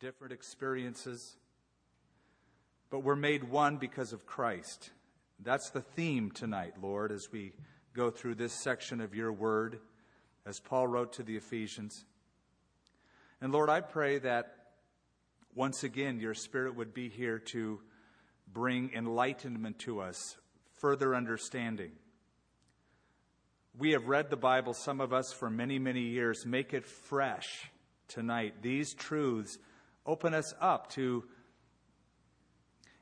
different experiences, but we're made one because of Christ. That's the theme tonight, Lord, as we go through this section of your word, as Paul wrote to the Ephesians. And Lord, I pray that once again your Spirit would be here to bring enlightenment to us, further understanding. We have read the Bible, some of us, for many, many years. Make it fresh tonight. These truths open us up to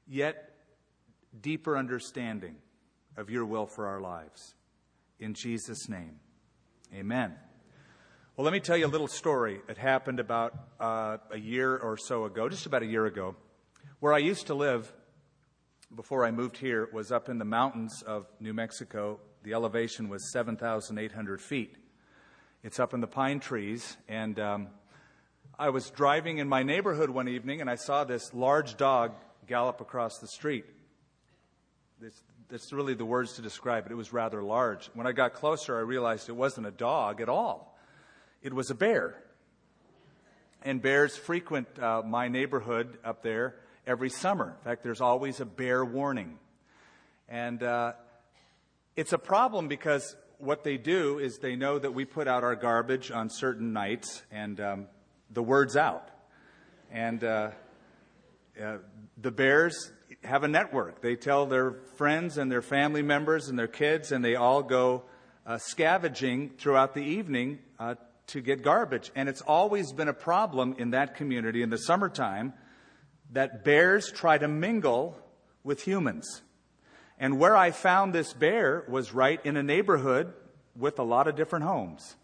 yet deeper understanding of your will for our lives. In Jesus' name, amen. Well, let me tell you a little story. It happened about uh, a year or so ago, just about a year ago. Where I used to live before I moved here was up in the mountains of New Mexico. The elevation was 7,800 feet. It's up in the pine trees, and um, I was driving in my neighborhood one evening and I saw this large dog gallop across the street. This, that's really the words to describe it. It was rather large. When I got closer, I realized it wasn't a dog at all, it was a bear. And bears frequent uh, my neighborhood up there every summer. In fact, there's always a bear warning. And uh, it's a problem because what they do is they know that we put out our garbage on certain nights, and um, the word's out. And uh, uh, the bears have a network. They tell their friends and their family members and their kids, and they all go uh, scavenging throughout the evening uh, to get garbage. And it's always been a problem in that community in the summertime that bears try to mingle with humans. And where I found this bear was right in a neighborhood with a lot of different homes.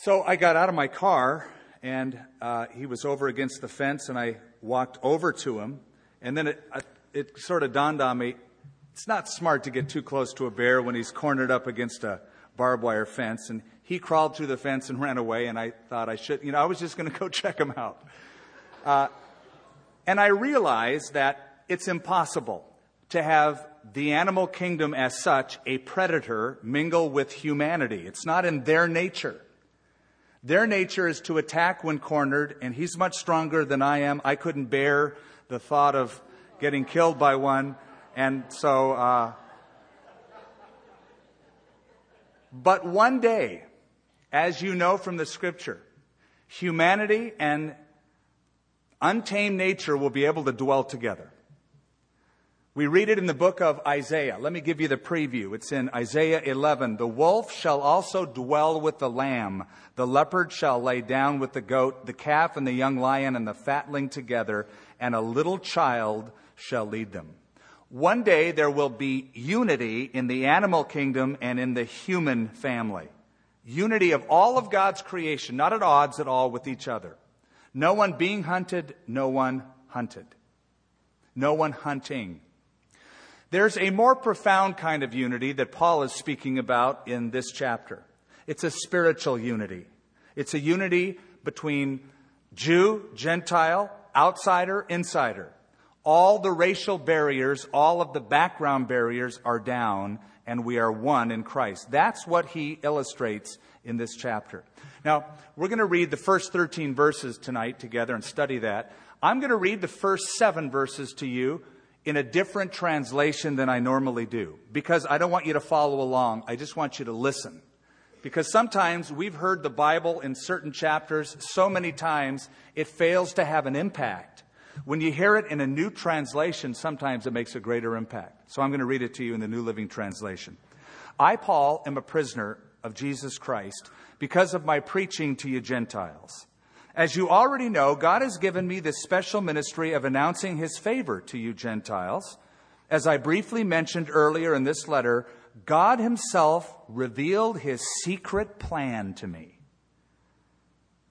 So I got out of my car, and uh, he was over against the fence, and I walked over to him. And then it, uh, it sort of dawned on me it's not smart to get too close to a bear when he's cornered up against a barbed wire fence. And he crawled through the fence and ran away, and I thought I should, you know, I was just going to go check him out. Uh, and I realized that it's impossible to have the animal kingdom as such, a predator, mingle with humanity. It's not in their nature. Their nature is to attack when cornered, and he's much stronger than I am. I couldn't bear the thought of getting killed by one, and so. Uh, but one day, as you know from the scripture, humanity and untamed nature will be able to dwell together. We read it in the book of Isaiah. Let me give you the preview. It's in Isaiah 11. The wolf shall also dwell with the lamb. The leopard shall lay down with the goat, the calf and the young lion and the fatling together, and a little child shall lead them. One day there will be unity in the animal kingdom and in the human family. Unity of all of God's creation, not at odds at all with each other. No one being hunted, no one hunted. No one hunting. There's a more profound kind of unity that Paul is speaking about in this chapter. It's a spiritual unity. It's a unity between Jew, Gentile, outsider, insider. All the racial barriers, all of the background barriers are down, and we are one in Christ. That's what he illustrates in this chapter. Now, we're going to read the first 13 verses tonight together and study that. I'm going to read the first seven verses to you in a different translation than I normally do because I don't want you to follow along. I just want you to listen. Because sometimes we've heard the Bible in certain chapters so many times it fails to have an impact. When you hear it in a new translation, sometimes it makes a greater impact. So I'm going to read it to you in the New Living Translation. I, Paul, am a prisoner of Jesus Christ because of my preaching to you Gentiles. As you already know, God has given me this special ministry of announcing his favor to you Gentiles. As I briefly mentioned earlier in this letter, God himself revealed his secret plan to me.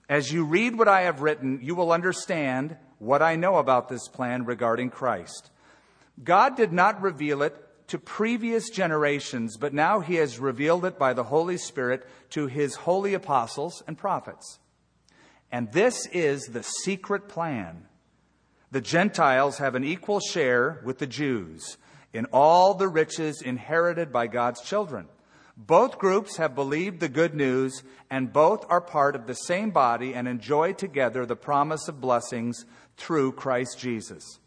As you read what I have written, you will understand what I know about this plan regarding Christ. God did not reveal it to previous generations, but now he has revealed it by the Holy Spirit to his holy apostles and prophets. And this is the secret plan. The Gentiles have an equal share with the Jews in all the riches inherited by God's children. Both groups have believed the good news, and both are part of the same body and enjoy together the promise of blessings through Christ Jesus.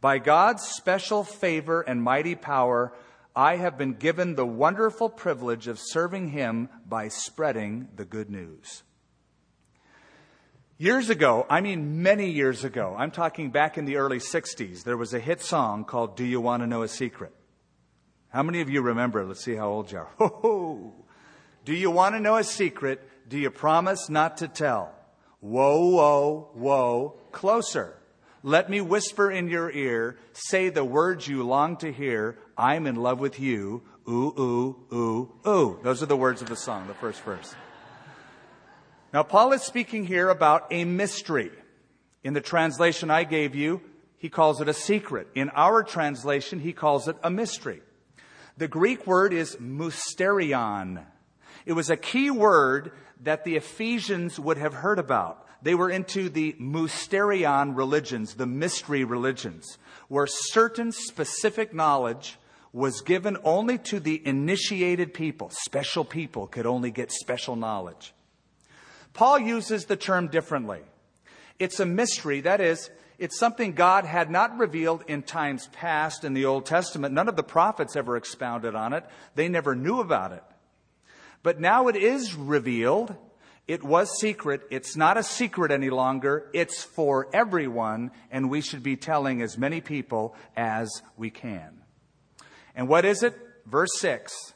By God's special favor and mighty power, I have been given the wonderful privilege of serving Him by spreading the good news. Years ago, I mean many years ago, I'm talking back in the early 60s, there was a hit song called Do You Want to Know a Secret? How many of you remember? Let's see how old you are. Ho, ho. Do you want to know a secret? Do you promise not to tell? Whoa, whoa, whoa, closer. Let me whisper in your ear, say the words you long to hear. I'm in love with you. Ooh, ooh, ooh, ooh. Those are the words of the song, the first verse. Now, Paul is speaking here about a mystery. In the translation I gave you, he calls it a secret. In our translation, he calls it a mystery. The Greek word is mysterion. It was a key word that the Ephesians would have heard about. They were into the mysterion religions, the mystery religions, where certain specific knowledge was given only to the initiated people. Special people could only get special knowledge. Paul uses the term differently. It's a mystery. That is, it's something God had not revealed in times past in the Old Testament. None of the prophets ever expounded on it. They never knew about it. But now it is revealed. It was secret. It's not a secret any longer. It's for everyone, and we should be telling as many people as we can. And what is it? Verse 6,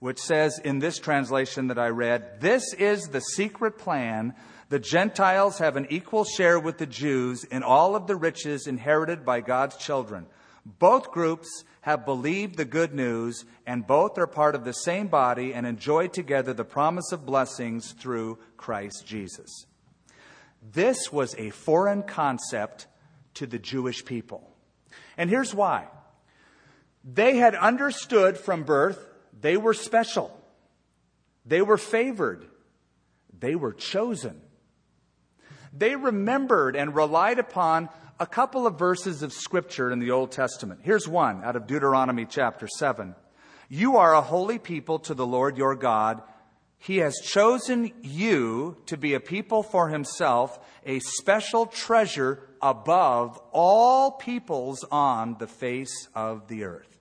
which says in this translation that I read, This is the secret plan the Gentiles have an equal share with the Jews in all of the riches inherited by God's children. Both groups have believed the good news, and both are part of the same body and enjoy together the promise of blessings through Christ Jesus. This was a foreign concept to the Jewish people. And here's why they had understood from birth they were special, they were favored, they were chosen. They remembered and relied upon a couple of verses of scripture in the Old Testament. Here's one out of Deuteronomy chapter 7. You are a holy people to the Lord your God. He has chosen you to be a people for himself, a special treasure above all peoples on the face of the earth.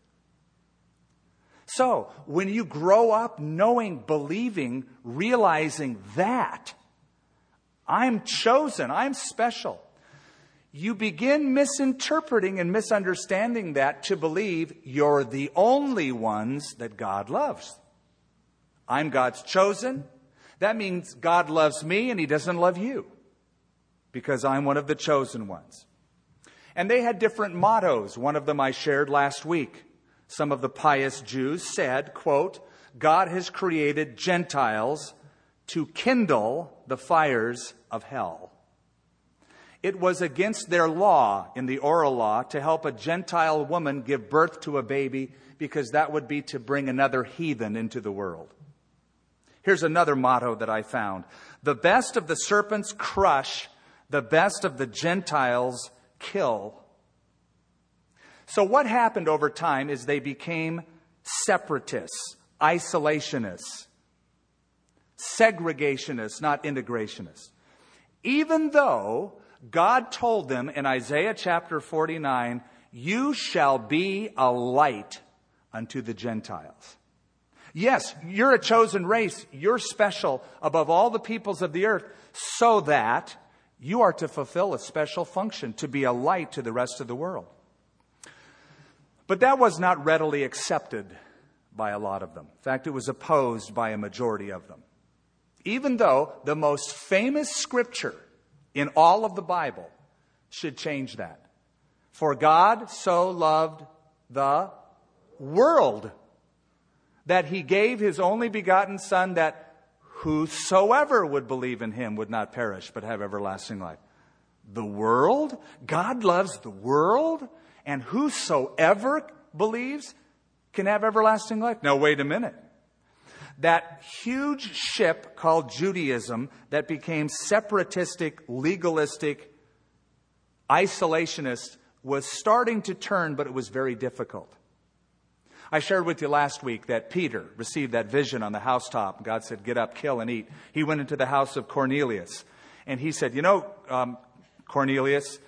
So, when you grow up knowing, believing, realizing that, I'm chosen. I'm special. You begin misinterpreting and misunderstanding that to believe you're the only ones that God loves. I'm God's chosen. That means God loves me and he doesn't love you because I'm one of the chosen ones. And they had different mottos. One of them I shared last week. Some of the pious Jews said, quote, God has created Gentiles to kindle the fires of hell. It was against their law in the oral law to help a Gentile woman give birth to a baby because that would be to bring another heathen into the world. Here's another motto that I found. The best of the serpents crush, the best of the Gentiles kill. So what happened over time is they became separatists, isolationists, segregationists, not integrationists even though God told them in Isaiah chapter 49, You shall be a light unto the Gentiles. Yes, you're a chosen race. You're special above all the peoples of the earth so that you are to fulfill a special function, to be a light to the rest of the world. But that was not readily accepted by a lot of them. In fact, it was opposed by a majority of them even though the most famous scripture in all of the Bible should change that. For God so loved the world that he gave his only begotten Son that whosoever would believe in him would not perish but have everlasting life. The world? God loves the world, and whosoever believes can have everlasting life. Now, wait a minute that huge ship called Judaism that became separatistic, legalistic, isolationist was starting to turn, but it was very difficult. I shared with you last week that Peter received that vision on the housetop. God said, Get up, kill, and eat. He went into the house of Cornelius. And he said, You know, um, Cornelius,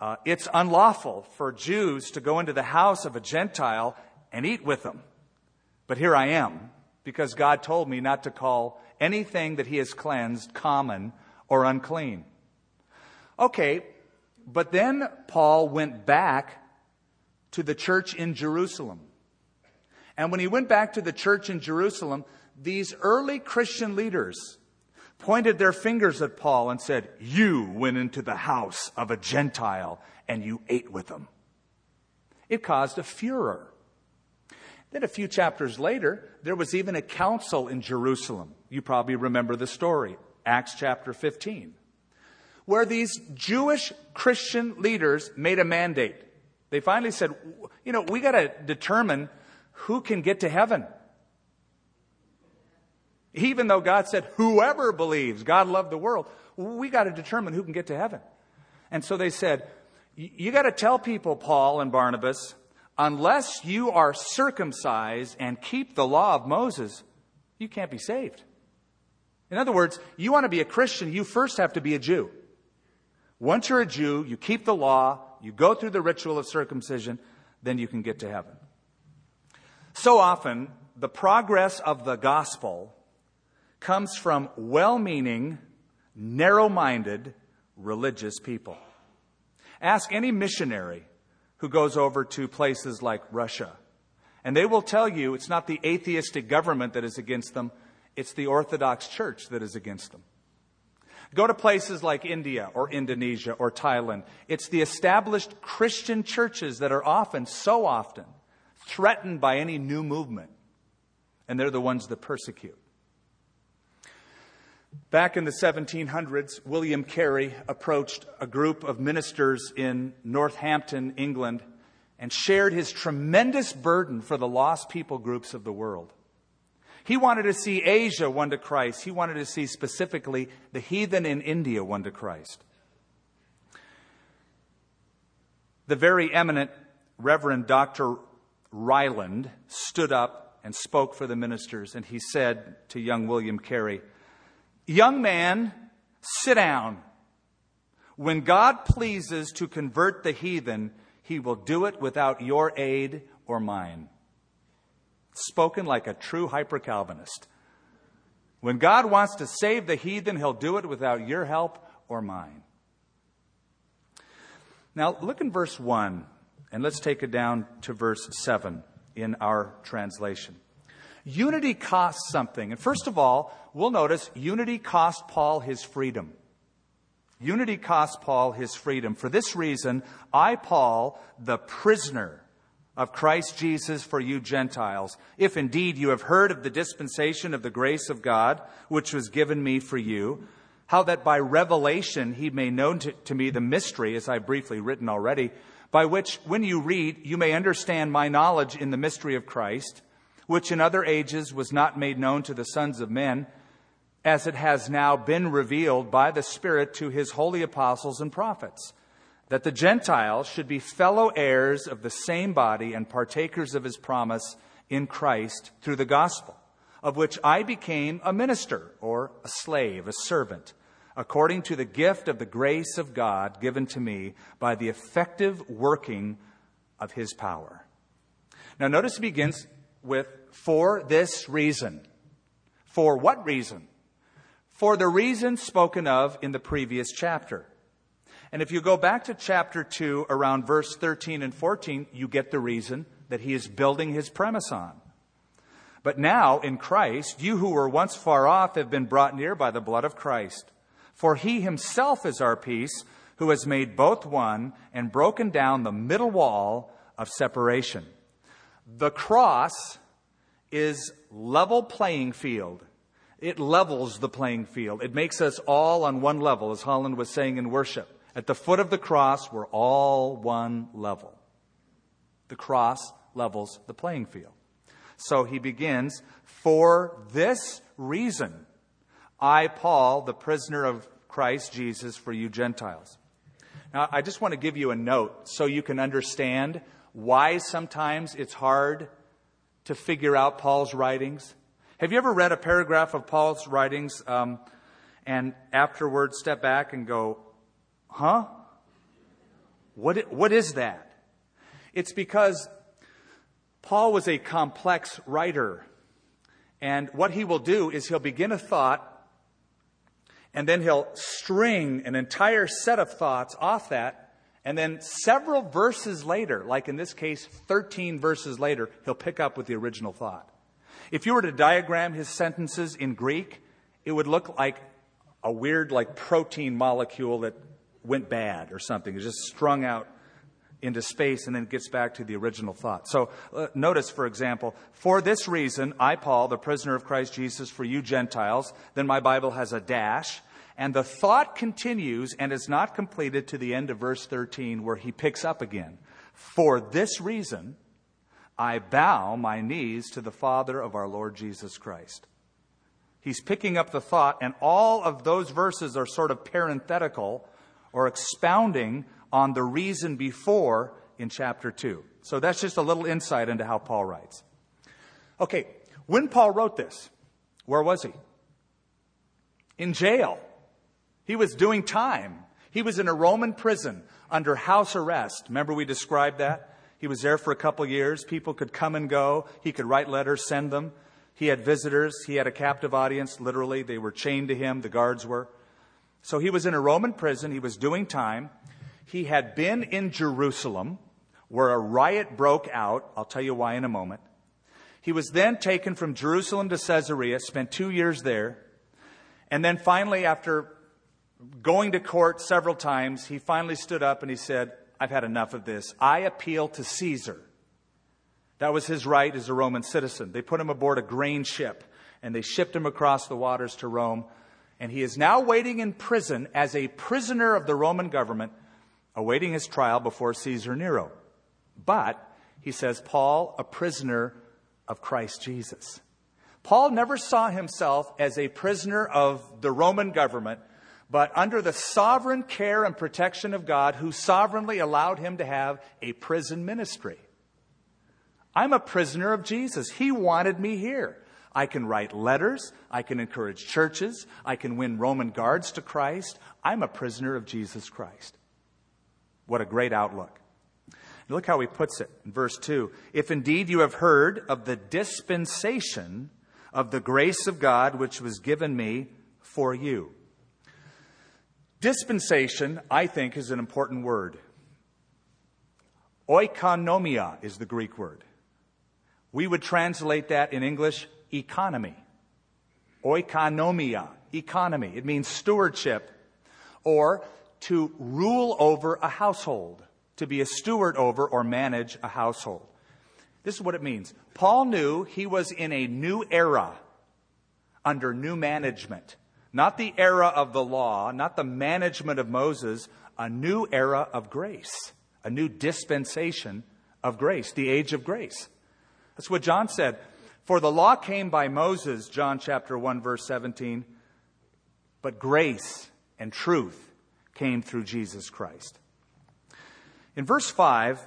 uh, it's unlawful for Jews to go into the house of a Gentile and eat with them. But here I am, because God told me not to call anything that he has cleansed common or unclean. Okay, but then Paul went back to the church in Jerusalem. And when he went back to the church in Jerusalem, these early Christian leaders pointed their fingers at Paul and said, You went into the house of a Gentile and you ate with them. It caused a furor. Then a few chapters later, there was even a council in Jerusalem. You probably remember the story, Acts chapter 15, where these Jewish Christian leaders made a mandate. They finally said, you know, we got to determine who can get to heaven. Even though God said, whoever believes, God loved the world, we got to determine who can get to heaven. And so they said, you got to tell people, Paul and Barnabas, unless you are circumcised and keep the law of Moses, you can't be saved. In other words, you want to be a Christian, you first have to be a Jew. Once you're a Jew, you keep the law, you go through the ritual of circumcision, then you can get to heaven. So often, the progress of the gospel comes from well meaning, narrow minded, religious people. Ask any missionary who goes over to places like Russia, and they will tell you it's not the atheistic government that is against them, it's the Orthodox Church that is against them. Go to places like India or Indonesia or Thailand. It's the established Christian churches that are often, so often, threatened by any new movement. And they're the ones that persecute. Back in the 1700s, William Carey approached a group of ministers in Northampton, England, and shared his tremendous burden for the lost people groups of the world. He wanted to see Asia won to Christ. He wanted to see specifically the heathen in India won to Christ. The very eminent Reverend Dr. Ryland stood up and spoke for the ministers, and he said to young William Carey, Young man, sit down. When God pleases to convert the heathen, he will do it without your aid or mine spoken like a true hyper Calvinist. When God wants to save the heathen, he'll do it without your help or mine. Now, look in verse 1, and let's take it down to verse 7 in our translation. Unity costs something. And first of all, we'll notice unity cost Paul his freedom. Unity cost Paul his freedom. For this reason, I, Paul, the prisoner of Christ Jesus for you Gentiles, if indeed you have heard of the dispensation of the grace of God, which was given me for you, how that by revelation he made known to, to, me the mystery, as I briefly written already, by which, when you read, you may understand my knowledge in the mystery of Christ, which in other ages was not made known to the sons of men, as it has now been revealed by the Spirit to his holy apostles and prophets that the Gentiles should be fellow heirs of the same body and partakers of his promise in Christ through the gospel, of which I became a minister or a slave, a servant, according to the gift of the grace of God given to me by the effective working of his power. Now, notice it begins with, for this reason. For what reason? For the reason spoken of in the previous chapter. And if you go back to chapter 2, around verse 13 and 14, you get the reason that he is building his premise on. But now, in Christ, you who were once far off have been brought near by the blood of Christ. For he himself is our peace, who has made both one and broken down the middle wall of separation. The cross is level playing field. It levels the playing field. It makes us all on one level, as Holland was saying in worship. At the foot of the cross, we're all one level. The cross levels the playing field. So he begins, For this reason, I, Paul, the prisoner of Christ Jesus, for you Gentiles. Now, I just want to give you a note so you can understand why sometimes it's hard to figure out Paul's writings? Have you ever read a paragraph of Paul's writings um, and afterwards step back and go, huh? What, what is that? It's because Paul was a complex writer. And what he will do is he'll begin a thought and then he'll string an entire set of thoughts off that. And then several verses later, like in this case, 13 verses later, he'll pick up with the original thought. If you were to diagram his sentences in Greek, it would look like a weird, like protein molecule that went bad or something. It's just strung out into space and then gets back to the original thought. So uh, notice, for example, for this reason, I, Paul, the prisoner of Christ Jesus, for you Gentiles, then my Bible has a dash. And the thought continues and is not completed to the end of verse 13 where he picks up again. For this reason, I bow my knees to the Father of our Lord Jesus Christ. He's picking up the thought, and all of those verses are sort of parenthetical or expounding on the reason before in chapter 2. So that's just a little insight into how Paul writes. Okay, when Paul wrote this, where was he? In jail. He was doing time. He was in a Roman prison under house arrest. Remember we described that? He was there for a couple years. People could come and go. He could write letters, send them. He had visitors. He had a captive audience, literally. They were chained to him, the guards were. So he was in a Roman prison. He was doing time. He had been in Jerusalem where a riot broke out. I'll tell you why in a moment. He was then taken from Jerusalem to Caesarea, spent two years there. And then finally, after going to court several times, he finally stood up and he said, I've had enough of this. I appeal to Caesar. That was his right as a Roman citizen. They put him aboard a grain ship and they shipped him across the waters to Rome. And he is now waiting in prison as a prisoner of the Roman government awaiting his trial before Caesar Nero. But, he says, Paul, a prisoner of Christ Jesus. Paul never saw himself as a prisoner of the Roman government, but under the sovereign care and protection of God, who sovereignly allowed him to have a prison ministry. I'm a prisoner of Jesus. He wanted me here. I can write letters. I can encourage churches. I can win Roman guards to Christ. I'm a prisoner of Jesus Christ. What a great outlook. Look how he puts it in verse 2. If indeed you have heard of the dispensation of the grace of God which was given me for you. Dispensation, I think, is an important word. Oikonomia is the Greek word. We would translate that in English economy. Oikonomia, economy. It means stewardship or to rule over a household, to be a steward over or manage a household. This is what it means. Paul knew he was in a new era under new management. Not the era of the law, not the management of Moses, a new era of grace, a new dispensation of grace, the age of grace. That's what John said. For the law came by Moses, John chapter 1 verse 17, but grace and truth came through Jesus Christ. In verse 5,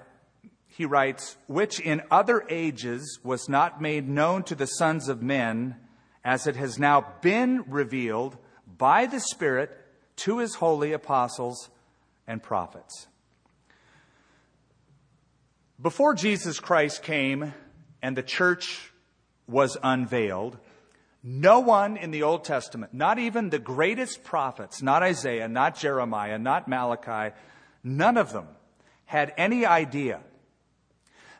he writes, Which in other ages was not made known to the sons of men, as it has now been revealed by the Spirit to his holy apostles and prophets. Before Jesus Christ came and the church was unveiled, no one in the Old Testament, not even the greatest prophets, not Isaiah, not Jeremiah, not Malachi, none of them had any idea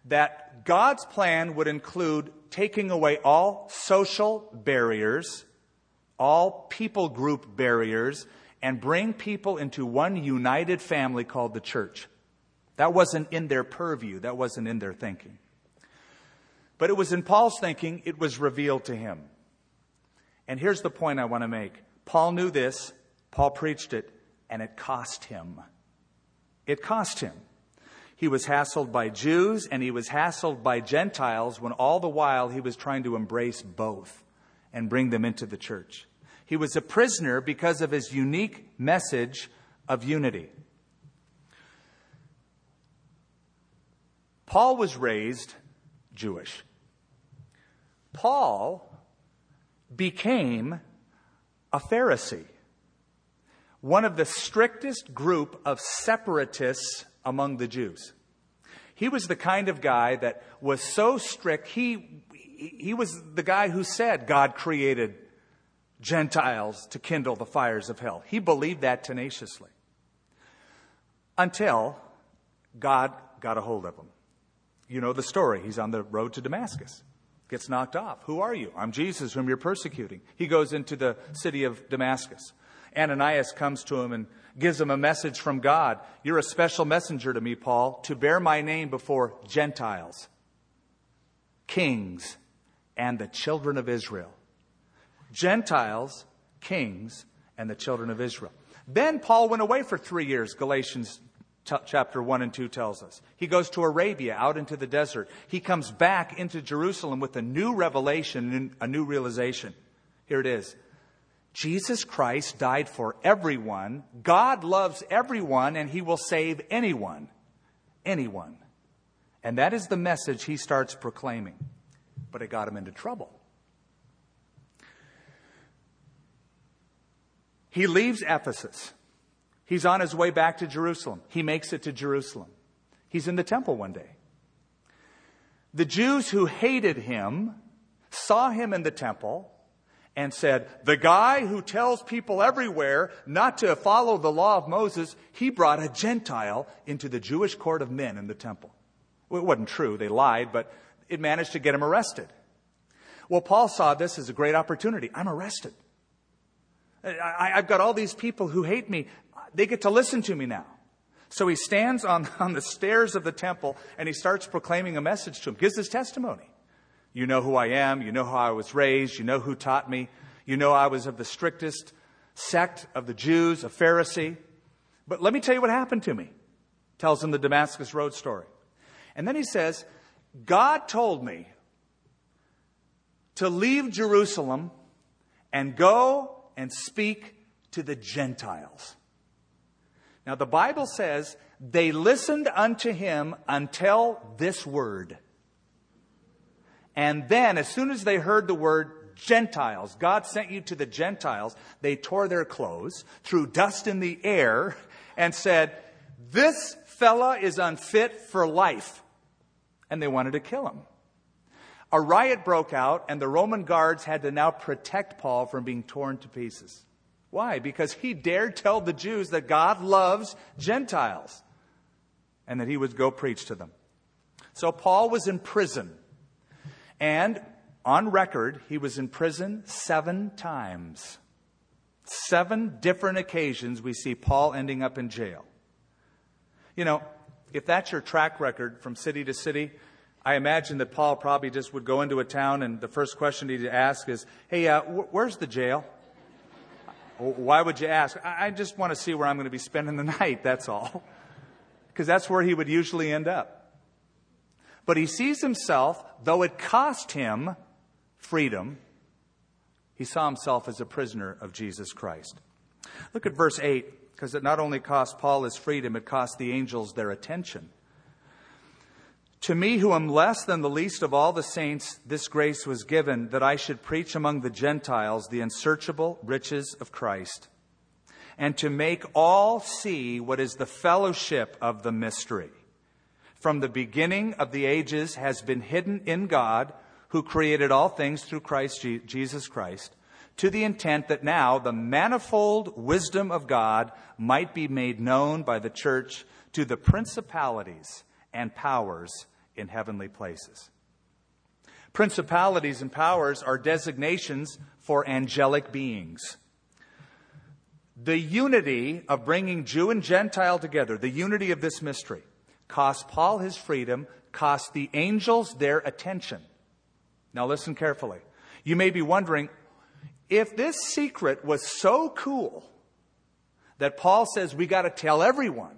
that God's plan would include taking away all social barriers, all people group barriers, and bring people into one united family called the church. That wasn't in their purview, that wasn't in their thinking. But it was in Paul's thinking, it was revealed to him. And here's the point I want to make Paul knew this, Paul preached it, and it cost him. It cost him. He was hassled by Jews and he was hassled by Gentiles when all the while he was trying to embrace both and bring them into the church. He was a prisoner because of his unique message of unity. Paul was raised Jewish. Paul became a Pharisee, one of the strictest group of separatists among the Jews. He was the kind of guy that was so strict, he, he was the guy who said God created Gentiles to kindle the fires of hell. He believed that tenaciously. Until God got a hold of him. You know the story. He's on the road to Damascus. Gets knocked off. Who are you? I'm Jesus, whom you're persecuting. He goes into the city of Damascus. Ananias comes to him and gives him a message from God. You're a special messenger to me, Paul, to bear my name before Gentiles, kings, and the children of Israel. Gentiles, kings, and the children of Israel. Then Paul went away for three years, Galatians t- chapter 1 and 2 tells us. He goes to Arabia, out into the desert. He comes back into Jerusalem with a new revelation a new realization. Here it is. Jesus Christ died for everyone. God loves everyone, and He will save anyone. Anyone. And that is the message he starts proclaiming. But it got him into trouble. He leaves Ephesus. He's on his way back to Jerusalem. He makes it to Jerusalem. He's in the temple one day. The Jews who hated him saw him in the temple and said, The guy who tells people everywhere not to follow the law of Moses, he brought a Gentile into the Jewish court of men in the temple. Well, it wasn't true, they lied, but it managed to get him arrested. Well, Paul saw this as a great opportunity. I'm arrested. I, have got all these people who hate me. They get to listen to me now. So he stands on, on the stairs of the temple and he starts proclaiming a message to them, gives his testimony. You know who I am. You know how I was raised. You know who taught me. You know I was of the strictest sect of the Jews, a Pharisee. But let me tell you what happened to me. Tells him the Damascus Road story. And then he says, God told me to leave Jerusalem and go and speak to the Gentiles. Now, the Bible says they listened unto him until this word. And then, as soon as they heard the word Gentiles, God sent you to the Gentiles, they tore their clothes, threw dust in the air, and said, This fella is unfit for life. And they wanted to kill him. A riot broke out, and the Roman guards had to now protect Paul from being torn to pieces. Why? Because he dared tell the Jews that God loves Gentiles and that he would go preach to them. So Paul was in prison. And on record, he was in prison seven times. Seven different occasions we see Paul ending up in jail. You know, if that's your track record from city to city, I imagine that Paul probably just would go into a town and the first question he'd ask is, Hey, uh, wh- where's the jail? Why would you ask? I, I just want to see where I'm going to be spending the night, that's all. Because that's where he would usually end up. But he sees himself, though it cost him freedom, he saw himself as a prisoner of Jesus Christ. Look at verse 8, because it not only cost Paul his freedom, it cost the angels their attention. To me, who am less than the least of all the saints, this grace was given that I should preach among the Gentiles the unsearchable riches of Christ, and to make all see what is the fellowship of the mystery. From the beginning of the ages has been hidden in God, who created all things through Christ Jesus Christ, to the intent that now the manifold wisdom of God might be made known by the church to the principalities and powers in heavenly places. Principalities and powers are designations for angelic beings. The unity of bringing Jew and Gentile together, the unity of this mystery, cost Paul his freedom, cost the angels their attention. Now listen carefully. You may be wondering if this secret was so cool that Paul says we got to tell everyone,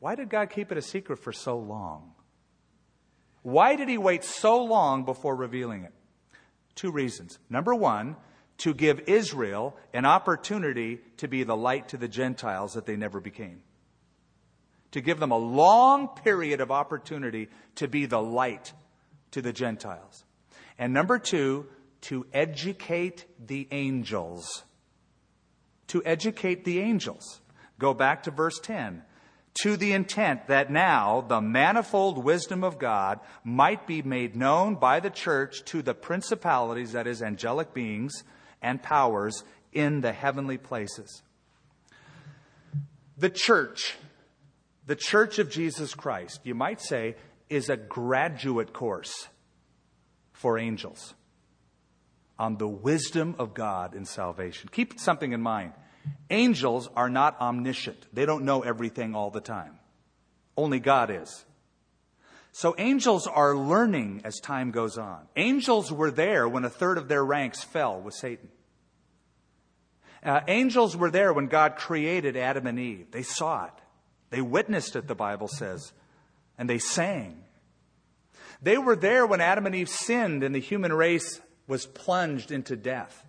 why did God keep it a secret for so long? Why did he wait so long before revealing it? Two reasons. Number one, to give Israel an opportunity to be the light to the Gentiles that they never became. To give them a long period of opportunity to be the light to the Gentiles. And number two, to educate the angels. To educate the angels. Go back to verse 10. To the intent that now the manifold wisdom of God might be made known by the church to the principalities, that is, angelic beings and powers in the heavenly places. The church, the church of Jesus Christ, you might say, is a graduate course for angels on the wisdom of God in salvation. Keep something in mind. Angels are not omniscient. They don't know everything all the time. Only God is. So angels are learning as time goes on. Angels were there when a third of their ranks fell with Satan. Uh, angels were there when God created Adam and Eve. They saw it. They witnessed it, the Bible says, and they sang. They were there when Adam and Eve sinned and the human race was plunged into death.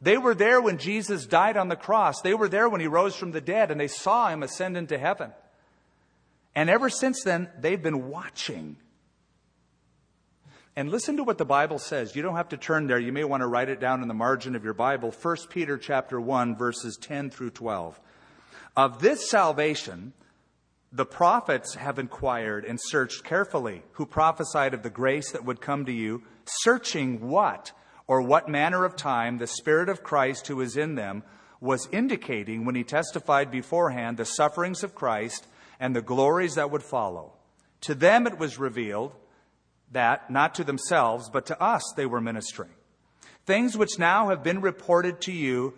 They were there when Jesus died on the cross. They were there when he rose from the dead and they saw him ascend into heaven. And ever since then, they've been watching. And listen to what the Bible says. You don't have to turn there. You may want to write it down in the margin of your Bible. 1 Peter chapter 1 verses 10 through 12. Of this salvation, the prophets have inquired and searched carefully, who prophesied of the grace that would come to you, searching what or what manner of time the Spirit of Christ who is in them was indicating when he testified beforehand the sufferings of Christ and the glories that would follow. To them it was revealed that, not to themselves, but to us they were ministering. Things which now have been reported to you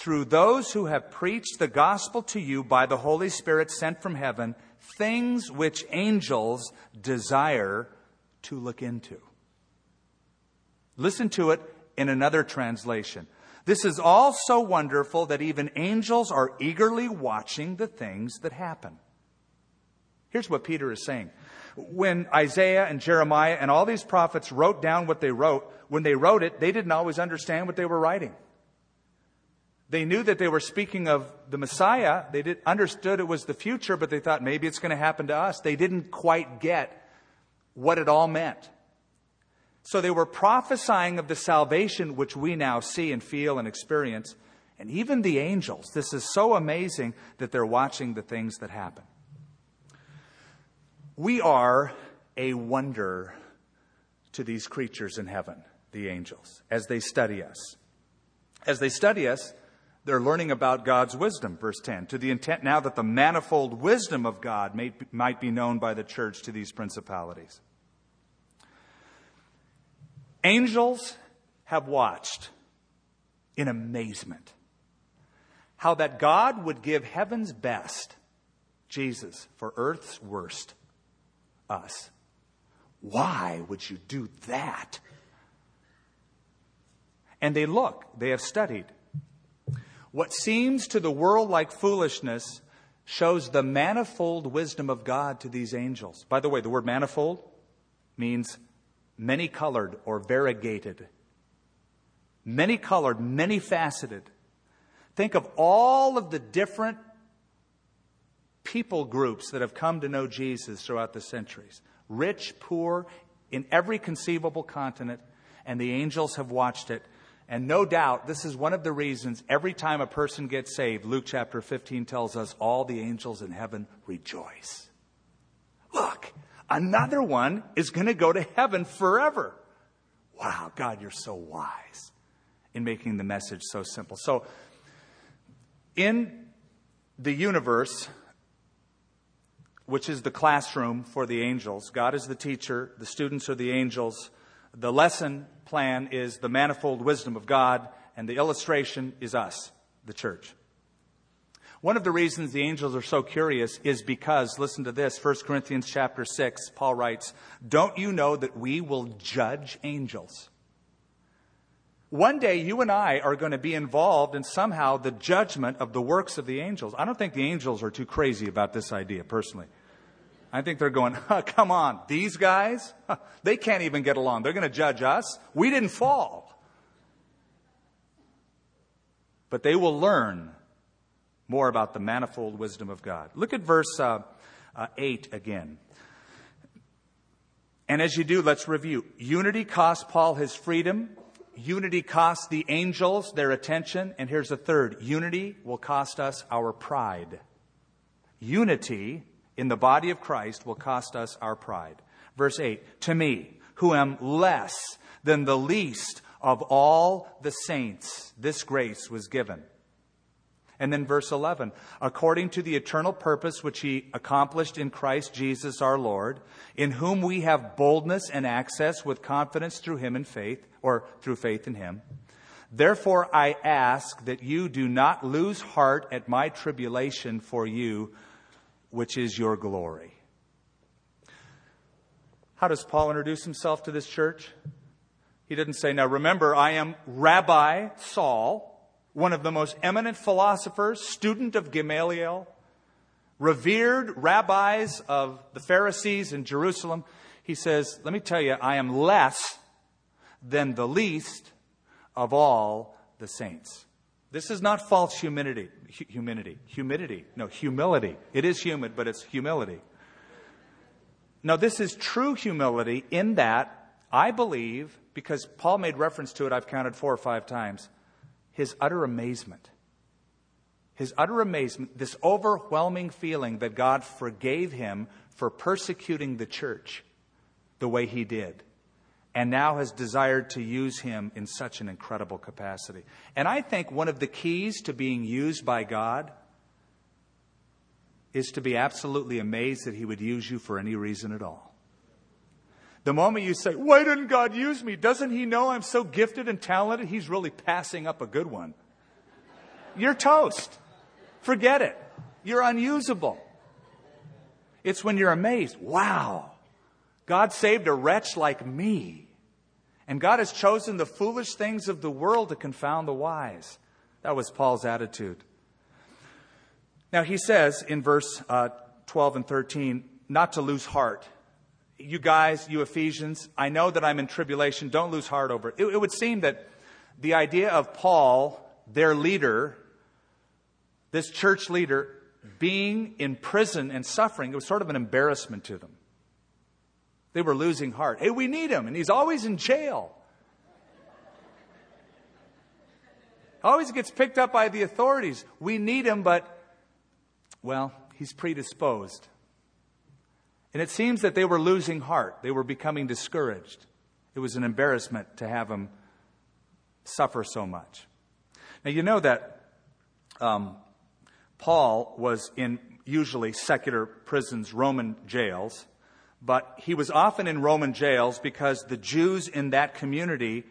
through those who have preached the gospel to you by the Holy Spirit sent from heaven, things which angels desire to look into. Listen to it in another translation. This is all so wonderful that even angels are eagerly watching the things that happen. Here's what Peter is saying. When Isaiah and Jeremiah and all these prophets wrote down what they wrote, when they wrote it, they didn't always understand what they were writing. They knew that they were speaking of the Messiah. They did, understood it was the future, but they thought maybe it's going to happen to us. They didn't quite get what it all meant. So they were prophesying of the salvation which we now see and feel and experience. And even the angels, this is so amazing that they're watching the things that happen. We are a wonder to these creatures in heaven, the angels, as they study us. As they study us, they're learning about God's wisdom, verse 10, to the intent now that the manifold wisdom of God may, might be known by the church to these principalities. Angels have watched in amazement how that God would give heaven's best, Jesus, for earth's worst, us. Why would you do that? And they look, they have studied what seems to the world like foolishness shows the manifold wisdom of God to these angels. By the way, the word manifold means many colored or variegated. Many colored, many faceted. Think of all of the different people groups that have come to know Jesus throughout the centuries rich, poor, in every conceivable continent, and the angels have watched it and no doubt, this is one of the reasons every time a person gets saved, Luke chapter 15 tells us all the angels in heaven rejoice. Look, another one is going to go to heaven forever. Wow, God, you're so wise in making the message so simple. So, in the universe, which is the classroom for the angels, God is the teacher, the students are the angels. The lesson plan is the manifold wisdom of God, and the illustration is us, the church. One of the reasons the angels are so curious is because, listen to this, 1 Corinthians chapter 6, Paul writes, Don't you know that we will judge angels? One day you and I are going to be involved in somehow the judgment of the works of the angels. I don't think the angels are too crazy about this idea, personally. I think they're going, come on, these guys, they can't even get along. They're going to judge us. We didn't fall. But they will learn more about the manifold wisdom of God. Look at verse uh, uh, 8 again. And as you do, let's review. Unity cost Paul his freedom. Unity cost the angels their attention. And here's a third unity will cost us our pride. Unity in the body of Christ will cost us our pride. Verse 8 To me, who am less than the least of all the saints, this grace was given and then verse 11, according to the eternal purpose which he accomplished in Christ Jesus our Lord, in whom we have boldness and access with confidence through him in faith, or through faith in him. Therefore I ask that you do not lose heart at my tribulation for you, which is your glory. How does Paul introduce himself to this church? He didn't say, Now remember, I am Rabbi Saul one of the most eminent philosophers, student of Gamaliel, revered rabbis of the Pharisees in Jerusalem, he says, Let me tell you, I am less than the least of all the saints. This is not false humility. Humidity. Humidity. No, humility. It is humid, but it's humility. Now, this is true humility in that I believe, because Paul made reference to it, I've counted four or five times his utter amazement. His utter amazement, this overwhelming feeling that God forgave him for persecuting the church the way he did, and now has desired to use him in such an incredible capacity. And I think one of the keys to being used by God is to be absolutely amazed that he would use you for any reason at all. The moment you say, Why didn't God use me? Doesn't He know I'm so gifted and talented? He's really passing up a good one. You're toast. Forget it. You're unusable. It's when you're amazed, wow, God saved a wretch like me. And God has chosen the foolish things of the world to confound the wise. That was Paul's attitude. Now, he says in verse uh, 12 and 13, not to lose heart you guys, you Ephesians, I know that I'm in tribulation. Don't lose heart over it. it. It would seem that the idea of Paul, their leader, this church leader, being in prison and suffering, it was sort of an embarrassment to them. They were losing heart. Hey, we need him, and he's always in jail. Always gets picked up by the authorities. We need him, but, well, he's predisposed. And it seems that they were losing heart. They were becoming discouraged. It was an embarrassment to have him suffer so much. Now, you know that um, Paul was in usually secular prisons, Roman jails, but he was often in Roman jails because the Jews in that community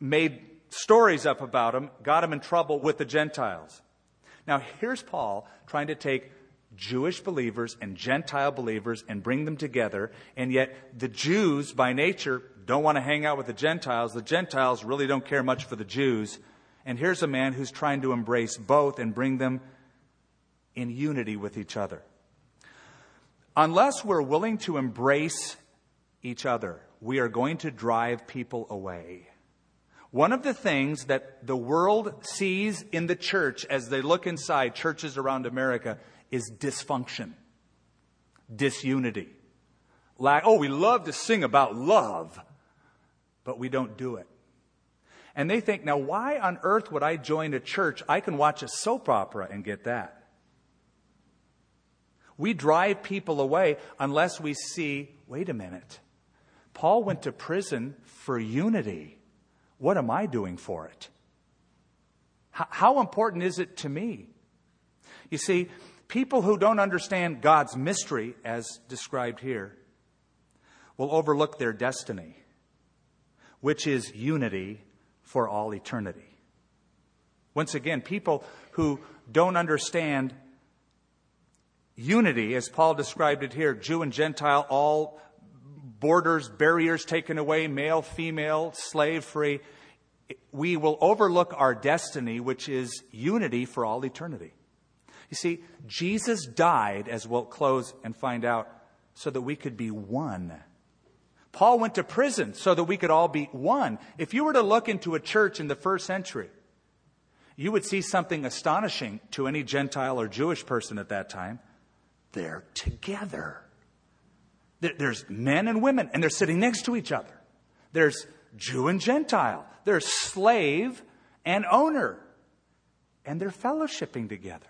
made stories up about him, got him in trouble with the Gentiles. Now, here's Paul trying to take Jewish believers and Gentile believers and bring them together. And yet, the Jews, by nature, don't want to hang out with the Gentiles. The Gentiles really don't care much for the Jews. And here's a man who's trying to embrace both and bring them in unity with each other. Unless we're willing to embrace each other, we are going to drive people away. One of the things that the world sees in the church as they look inside churches around America is dysfunction, disunity. Like, oh, we love to sing about love, but we don't do it. And they think, now why on earth would I join a church? I can watch a soap opera and get that. We drive people away unless we see, wait a minute. Paul went to prison for unity. What am I doing for it? How important is it to me? You see, People who don't understand God's mystery, as described here, will overlook their destiny, which is unity for all eternity. Once again, people who don't understand unity, as Paul described it here, Jew and Gentile, all borders, barriers taken away, male, female, slave free, we will overlook our destiny, which is unity for all eternity. You see, Jesus died, as we'll close and find out, so that we could be one. Paul went to prison so that we could all be one. If you were to look into a church in the first century, you would see something astonishing to any Gentile or Jewish person at that time. They're together. There's men and women, and they're sitting next to each other. There's Jew and Gentile. There's slave and owner. And they're fellowshipping together.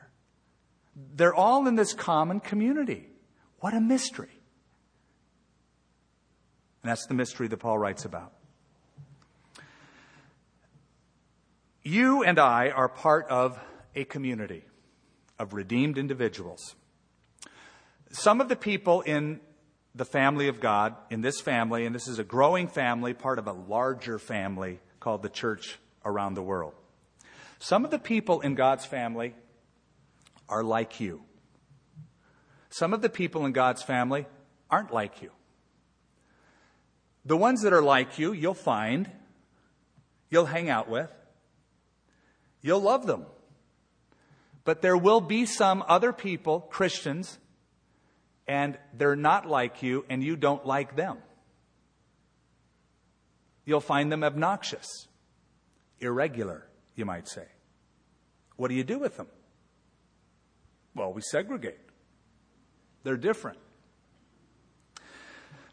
They're all in this common community. What a mystery. And that's the mystery that Paul writes about. You and I are part of a community of redeemed individuals. Some of the people in the family of God, in this family, and this is a growing family, part of a larger family called the church around the world. Some of the people in God's family are like you. Some of the people in God's family aren't like you. The ones that are like you, you'll find, you'll hang out with, you'll love them. But there will be some other people, Christians, and they're not like you and you don't like them. You'll find them obnoxious, irregular, you might say. What do you do with them? Well, we segregate. They're different.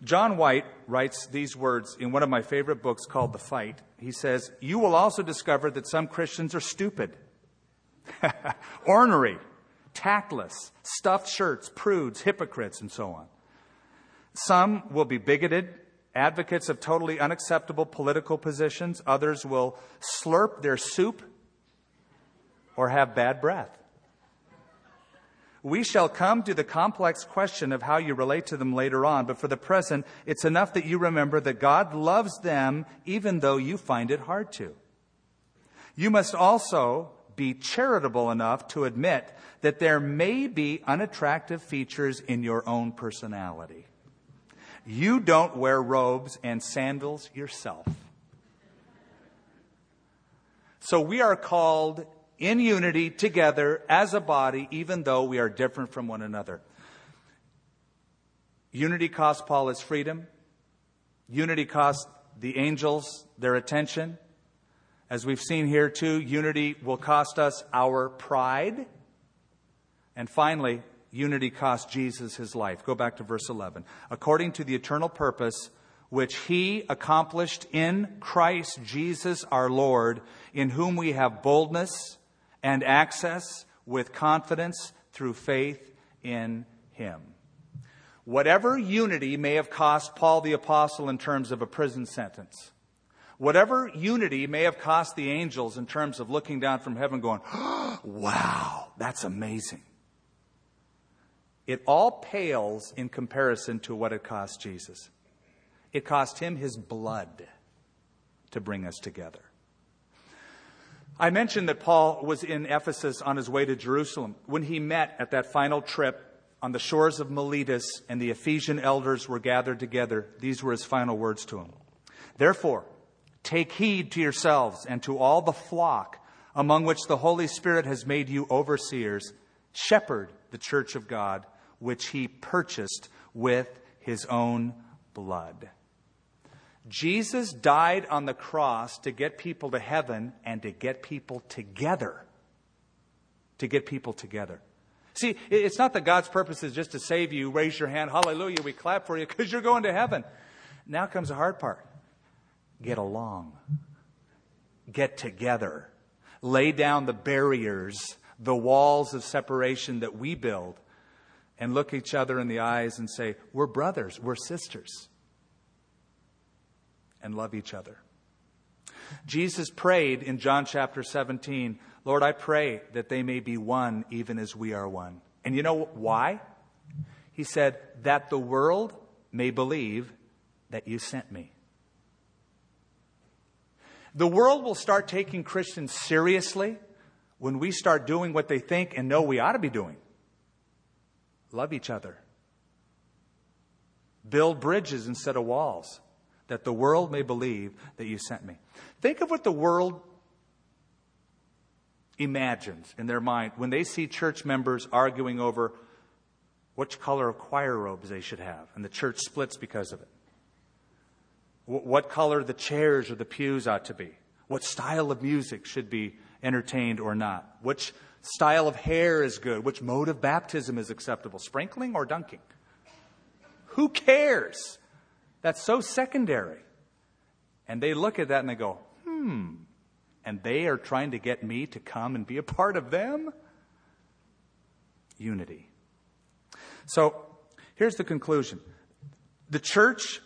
John White writes these words in one of my favorite books called The Fight. He says, You will also discover that some Christians are stupid, ornery, tactless, stuffed shirts, prudes, hypocrites, and so on. Some will be bigoted, advocates of totally unacceptable political positions. Others will slurp their soup or have bad breath. We shall come to the complex question of how you relate to them later on, but for the present, it's enough that you remember that God loves them even though you find it hard to. You must also be charitable enough to admit that there may be unattractive features in your own personality. You don't wear robes and sandals yourself. So we are called in unity together as a body, even though we are different from one another. Unity cost Paul his freedom. Unity cost the angels their attention. As we've seen here too, unity will cost us our pride. And finally, unity cost Jesus his life. Go back to verse 11. According to the eternal purpose which he accomplished in Christ Jesus our Lord, in whom we have boldness and access with confidence through faith in him. Whatever unity may have cost Paul the Apostle in terms of a prison sentence, whatever unity may have cost the angels in terms of looking down from heaven going, oh, wow, that's amazing. It all pales in comparison to what it cost Jesus. It cost him his blood to bring us together. I mentioned that Paul was in Ephesus on his way to Jerusalem. When he met at that final trip on the shores of Miletus and the Ephesian elders were gathered together, these were his final words to him. Therefore, take heed to yourselves and to all the flock among which the Holy Spirit has made you overseers. Shepherd the church of God, which he purchased with his own blood. Jesus died on the cross to get people to heaven and to get people together. To get people together. See, it's not that God's purpose is just to save you, raise your hand, hallelujah, we clap for you because you're going to heaven. Now comes the hard part get along, get together, lay down the barriers, the walls of separation that we build, and look each other in the eyes and say, We're brothers, we're sisters and love each other. Jesus prayed in John chapter 17, Lord, I pray that they may be one even as we are one. And you know why? He said, that the world may believe that you sent me. The world will start taking Christians seriously when we start doing what they think and know we ought to be doing. Love each other. Build bridges instead of walls that the world may believe that you sent me. Think of what the world imagines in their mind when they see church members arguing over which color of choir robes they should have, and the church splits because of it. What color the chairs or the pews ought to be. What style of music should be entertained or not. Which style of hair is good. Which mode of baptism is acceptable. Sprinkling or dunking. Who cares? That's so secondary. And they look at that and they go, hmm. And they are trying to get me to come and be a part of them? Unity. So here's the conclusion the church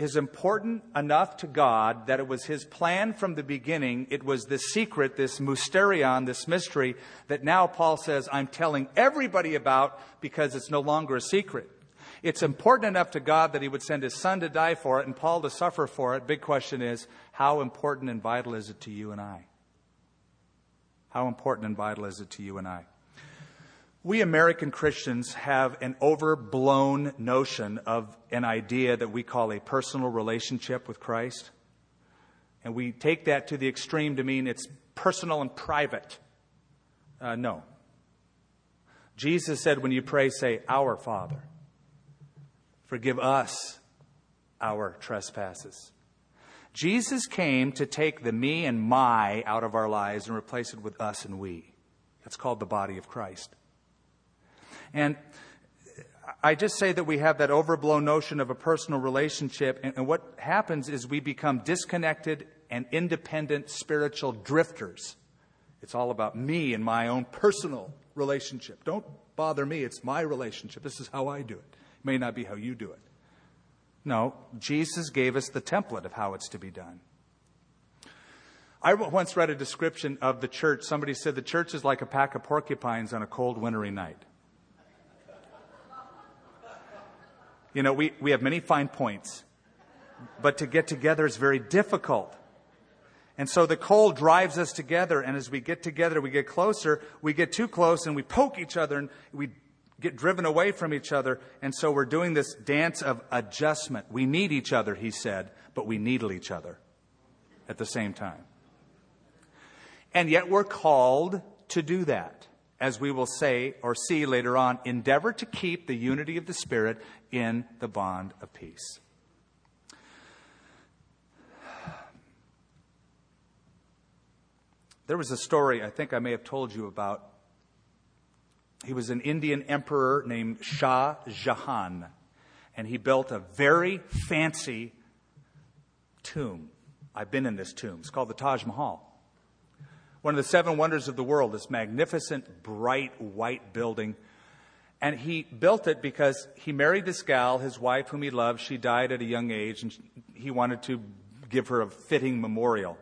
is important enough to God that it was His plan from the beginning. It was this secret, this mysterion, this mystery that now Paul says, I'm telling everybody about because it's no longer a secret. It's important enough to God that He would send His Son to die for it and Paul to suffer for it. Big question is, how important and vital is it to you and I? How important and vital is it to you and I? We American Christians have an overblown notion of an idea that we call a personal relationship with Christ. And we take that to the extreme to mean it's personal and private. Uh, no. Jesus said, when you pray, say, Our Father. Forgive us our trespasses. Jesus came to take the me and my out of our lives and replace it with us and we. That's called the body of Christ. And I just say that we have that overblown notion of a personal relationship, and, and what happens is we become disconnected and independent spiritual drifters. It's all about me and my own personal relationship. Don't bother me, it's my relationship. This is how I do it. It may not be how you do it. No, Jesus gave us the template of how it's to be done. I once read a description of the church. Somebody said the church is like a pack of porcupines on a cold wintry night. You know, we, we have many fine points, but to get together is very difficult. And so the cold drives us together, and as we get together, we get closer, we get too close, and we poke each other, and we get driven away from each other. And so we're doing this dance of adjustment. We need each other, he said, but we needle each other at the same time. And yet we're called to do that as we will say or see later on, endeavor to keep the unity of the Spirit in the bond of peace. There was a story I think I may have told you about. He was an Indian emperor named Shah Jahan, and he built a very fancy tomb. I've been in this tomb. It's called the Taj Mahal one of the seven wonders of the world, this magnificent, bright, white building. And he built it because he married this gal, his wife, whom he loved. She died at a young age, and he wanted to give her a fitting memorial.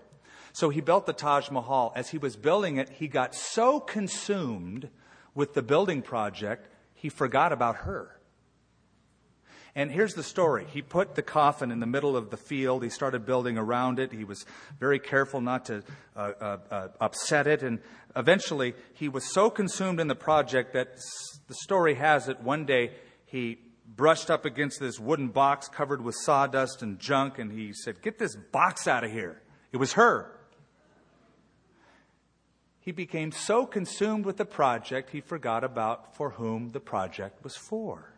So he built the Taj Mahal. As he was building it, he got so consumed with the building project, he forgot about her. And here's the story. He put the coffin in the middle of the field. He started building around it. He was very careful not to uh, uh, uh, upset it. And eventually, he was so consumed in the project that the story has it one day he brushed up against this wooden box covered with sawdust and junk, and he said, Get this box out of here. It was her. He became so consumed with the project, he forgot about for whom the project was for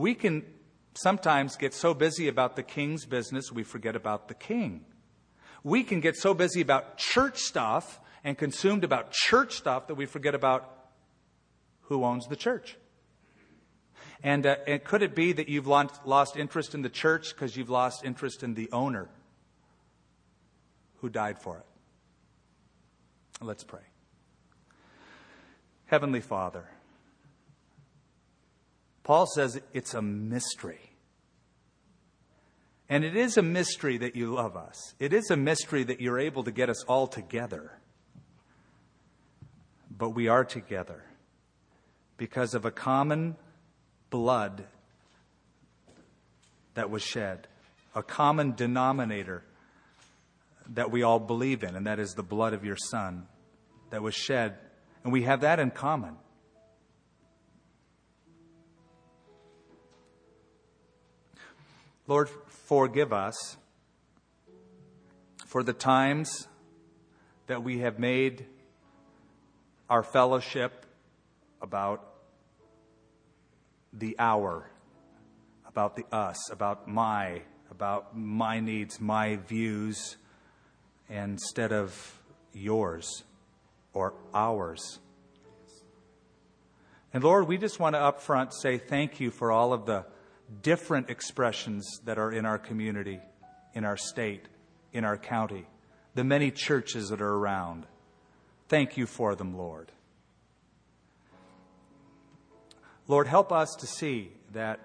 we can sometimes get so busy about the king's business, we forget about the king. We can get so busy about church stuff and consumed about church stuff that we forget about who owns the church. And, uh, and could it be that you've lost interest in the church because you've lost interest in the owner who died for it? Let's pray. Heavenly Father, Paul says it's a mystery. And it is a mystery that you love us. It is a mystery that you're able to get us all together. But we are together because of a common blood that was shed, a common denominator that we all believe in, and that is the blood of your Son that was shed. And we have that in common. Lord, forgive us for the times that we have made our fellowship about the hour, about the us, about my, about my needs, my views, instead of yours or ours. And Lord, we just want to upfront say thank you for all of the different expressions that are in our community, in our state, in our county, the many churches that are around. Thank you for them, Lord. Lord, help us to see that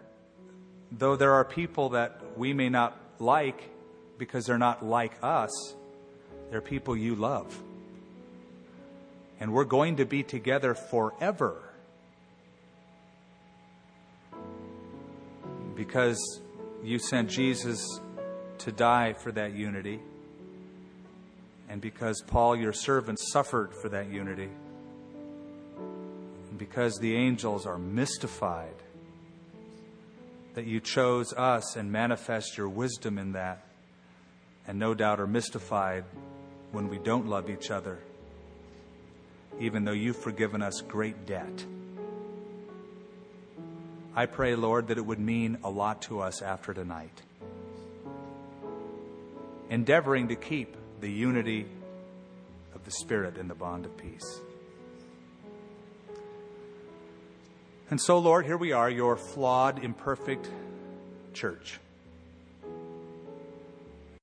though there are people that we may not like because they're not like us, they're people you love. And we're going to be together forever because you sent Jesus to die for that unity, and because Paul, your servant, suffered for that unity, and because the angels are mystified that you chose us and manifest your wisdom in that, and no doubt are mystified when we don't love each other, even though you've forgiven us great debt. I pray, Lord, that it would mean a lot to us after tonight. Endeavoring to keep the unity of the Spirit in the bond of peace. And so, Lord, here we are, your flawed, imperfect church.